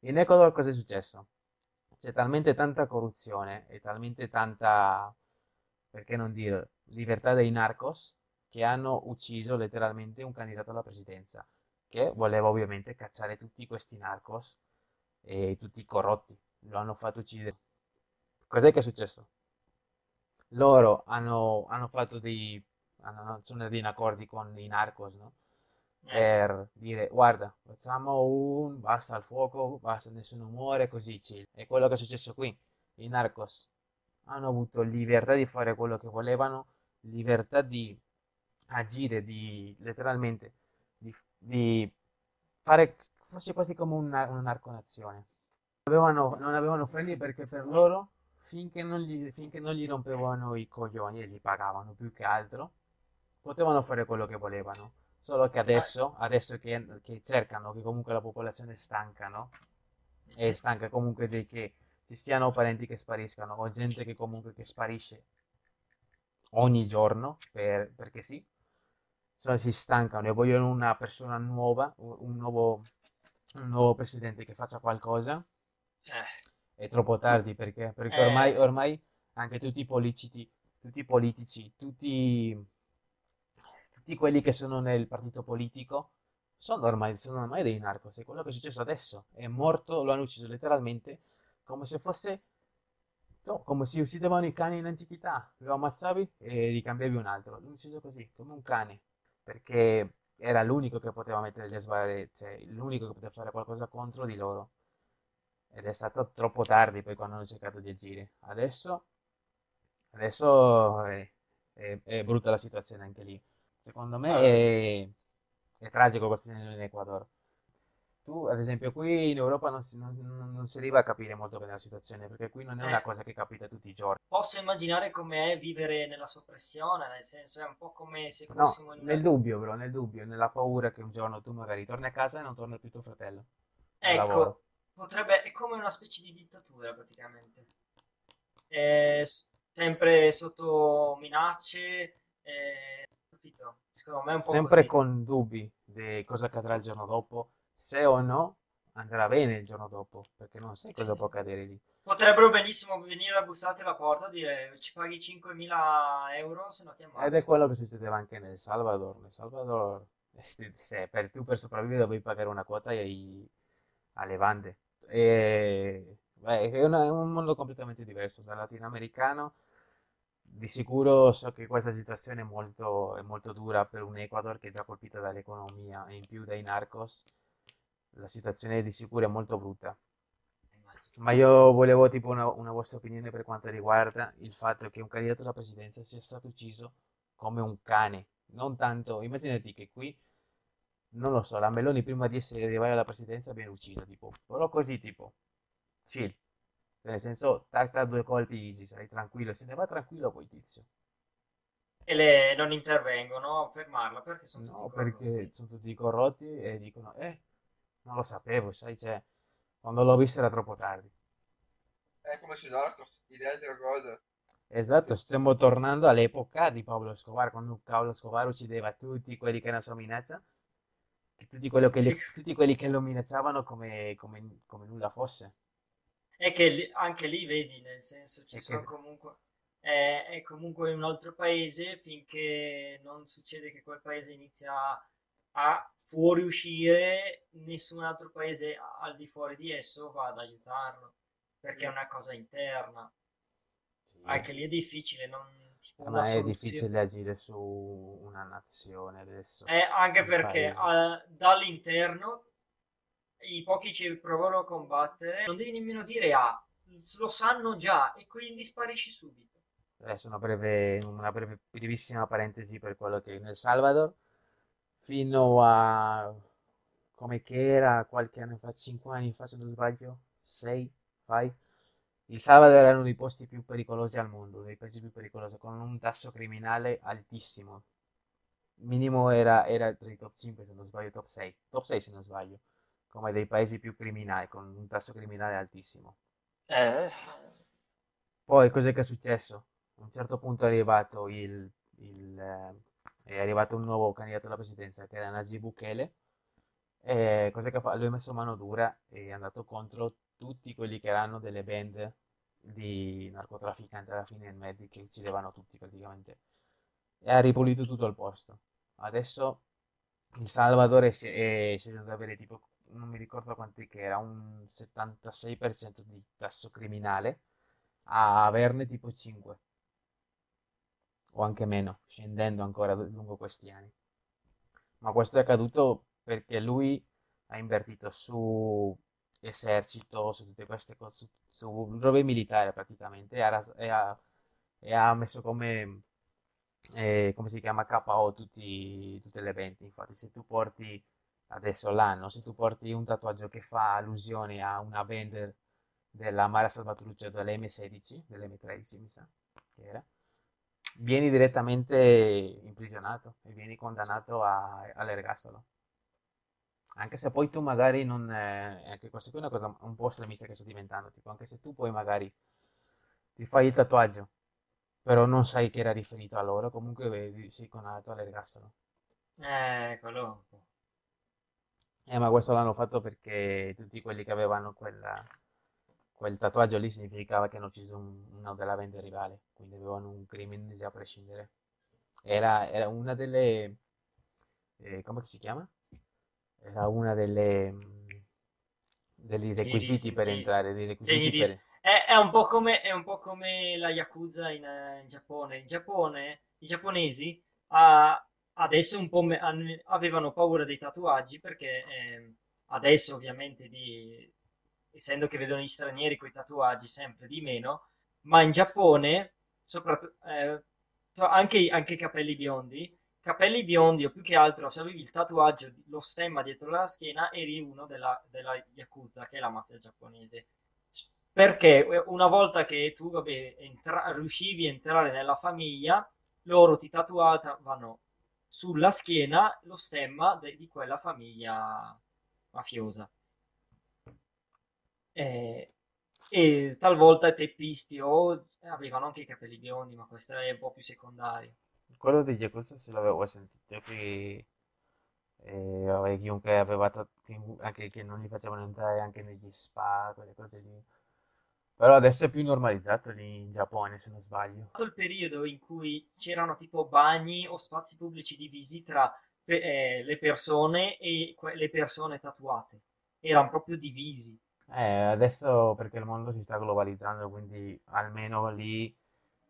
In Ecuador cosa è successo? C'è talmente tanta corruzione e talmente tanta, perché non dire, libertà dei narcos che hanno ucciso letteralmente un candidato alla presidenza che voleva ovviamente cacciare tutti questi narcos e tutti i corrotti. Lo hanno fatto uccidere. Cos'è che è successo? Loro hanno, hanno fatto dei, hanno, sono dei accordi con i narcos, no? Eh, per dire guarda, facciamo un basta al fuoco, basta, nessuno muore, così chill. È quello che è successo qui. I narcos hanno avuto libertà di fare quello che volevano, libertà di agire, di letteralmente di, di fare fosse quasi come una, una narconazione. Avevano, non avevano freni perché per loro, finché non, gli, finché non gli rompevano i coglioni e li pagavano più che altro, potevano fare quello che volevano. Solo che adesso, adesso che, che cercano, che comunque la popolazione è stanca, no? È stanca comunque di che ci siano parenti che spariscano o gente che comunque che sparisce ogni giorno per- perché sì, so- si stancano. E vogliono una persona nuova, un nuovo, un nuovo presidente che faccia qualcosa. eh, È troppo tardi perché, perché ormai, eh, ormai anche tutti i politici, tutti i politici, tutti, tutti quelli che sono nel partito politico sono ormai, sono ormai dei narcos. E quello che è successo adesso è morto, lo hanno ucciso letteralmente come se fosse, no, come se uccidevano i cani in antichità. Lo ammazzavi e gli cambiavi un altro. L'hanno ucciso così, come un cane, perché era l'unico che poteva mettere le sbarre, cioè l'unico che poteva fare qualcosa contro di loro. Ed è stato troppo tardi poi quando hanno cercato di agire. Adesso, adesso è, è- è brutta la situazione anche lì. Secondo me è, è tragico questo in Ecuador. Tu, ad esempio, qui in Europa non si, non- non- si arriva a capire molto bene la situazione, perché qui non è una eh, cosa che capita tutti i giorni. posso immaginare com'è vivere nella soppressione, nel senso è un po' come se No, fossimo in una... nel dubbio, bro, nel dubbio, nella paura che un giorno tu magari torni a casa e non torna più tuo fratello. Ecco, potrebbe, è come una specie di dittatura praticamente. È sempre sotto minacce, eh, capito? Secondo me è un po' Sempre così. con dubbi di cosa accadrà il giorno dopo, se o no andrà bene il giorno dopo, perché non sai cosa può accadere lì. Potrebbero benissimo venire a bussarti alla porta e dire ci paghi 5.000 euro se no ti Ed è ammazzo. quello che succedeva anche nel Salvador. Nel Salvador, se per, tu per sopravvivere dovevi pagare una quota ai- alle bande. E, beh, è, una- è un mondo completamente diverso dal latinoamericano. Di sicuro so che questa situazione è molto, è molto dura per un Ecuador che è già colpito dall'economia e in più dai narcos. La situazione di sicuro è molto brutta. Ma io volevo tipo una, una vostra opinione per quanto riguarda il fatto che un candidato alla presidenza sia stato ucciso come un cane. Non tanto, immaginati che qui, non lo so, la Meloni prima di essere arrivare alla presidenza viene uccisa, tipo, però così tipo, chill. Cioè, Nel senso, tac due colpi easy, sai, tranquillo, se ne va tranquillo poi tizio. E le non intervengono a fermarla perché sono tutti No, perché corrotti. sono tutti corrotti e dicono, eh, non lo sapevo, sai, cioè, quando l'ho visto era troppo tardi. È come sui Narcos, identica cosa. Esatto, stiamo tornando all'epoca di Pablo Escobar, quando Pablo Escobar uccideva tutti quelli che era sua minaccia, e tutti, quello che le- tutti quelli che lo minacciavano come, come- come nulla fosse. E che anche lì vedi, nel senso ci E sono che, comunque, è, è comunque un altro paese finché non succede che quel paese inizia a fuoriuscire, nessun altro paese al di fuori di esso va ad aiutarlo, perché è una cosa interna. sì, Anche lì è difficile, non, tipo la ma è difficile agire su una nazione adesso, Eh, anche perché eh, dall'interno i pochi ci provano a combattere, non devi nemmeno dire ah, lo sanno già e quindi sparisci subito. Adesso una breve, una breve, brevissima parentesi per quello che è nel Salvador, fino a come che era qualche anno fa, 5 anni fa se non sbaglio, 6, fai, il Salvador era uno dei posti più pericolosi al mondo, dei paesi più pericolosi, con un tasso criminale altissimo. Minimo era, era tra i top 5 se non sbaglio, top 6, top 6 se non sbaglio, come dei paesi più criminali, con un tasso criminale altissimo. Eh, Poi cos'è che è successo? A un certo punto è arrivato il, il, eh, è arrivato un nuovo candidato alla presidenza che era Nayib Bukele E cosa che ha fatto? Lui ha messo mano dura e è andato contro tutti quelli che erano delle band di narcotrafficanti alla fine in Medi che uccidevano tutti praticamente. E ha ripulito tutto il posto. Adesso il Salvador è, è sceso ad avere tipo, non mi ricordo quanti che era, un 76% di tasso criminale a averne tipo 5 o anche meno, scendendo ancora lungo questi anni. Ma questo è accaduto perché lui ha invertito su esercito, su tutte queste cose, su, su robe militari praticamente, e ha, e ha, e ha messo come, eh, come si chiama, KO tutti, tutte le eventi. Infatti se tu porti adesso l'anno, se tu porti un tatuaggio che fa allusione a una band della Mara Salvatruccio dell'M16, dell'M13 mi sa che era, vieni direttamente imprigionato e vieni condannato a, all'ergastolo. Anche se poi tu magari non... Eh, anche questa qui è una cosa un po' estremista che sto diventando, tipo anche se tu poi magari ti fai il tatuaggio, però non sai che era riferito a loro, comunque sei condannato all'ergastolo. Eh, quello un po'. Eh, ma questo l'hanno fatto perché tutti quelli che avevano quella, quel tatuaggio lì significava che hanno ucciso un, uno della vendita rivale, quindi avevano un crimine già a prescindere. Era, era una delle... Eh, come si chiama? Era una delle... dei requisiti per sì. entrare, dei Sì, requisiti di- per... È, è un po' come, è un po' come la Yakuza in, eh, in Giappone. In Giappone, i giapponesi ah, adesso un po' me- avevano paura dei tatuaggi perché ehm, adesso ovviamente di, essendo che vedono gli stranieri con i tatuaggi sempre di meno, ma in Giappone, soprattutto eh, anche, anche i capelli biondi, capelli biondi o più che altro se avevi il tatuaggio, lo stemma dietro la schiena, eri uno della, della Yakuza, che è la mafia giapponese. Perché eh, una volta che tu vabbè, entra- riuscivi a entrare nella famiglia, loro ti tatuavano sulla schiena lo stemma de- di quella famiglia mafiosa. E, e talvolta teppisti o avevano anche i capelli biondi, ma questo è un po' più secondario. Quello degli Yakuza se l'avevo sentito qui, eh, vabbè, chiunque aveva anche che non li facevano entrare anche negli spa, quelle cose lì. Però adesso è più normalizzato lì in Giappone, se non sbaglio. stato il periodo in cui c'erano tipo bagni o spazi pubblici divisi tra pe- eh, le persone e que- le persone tatuate. Erano proprio divisi. Eh, adesso perché il mondo si sta globalizzando, quindi almeno lì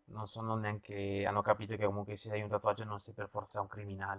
non sono neanche, hanno capito che comunque se hai un tatuaggio non sei per forza un criminale.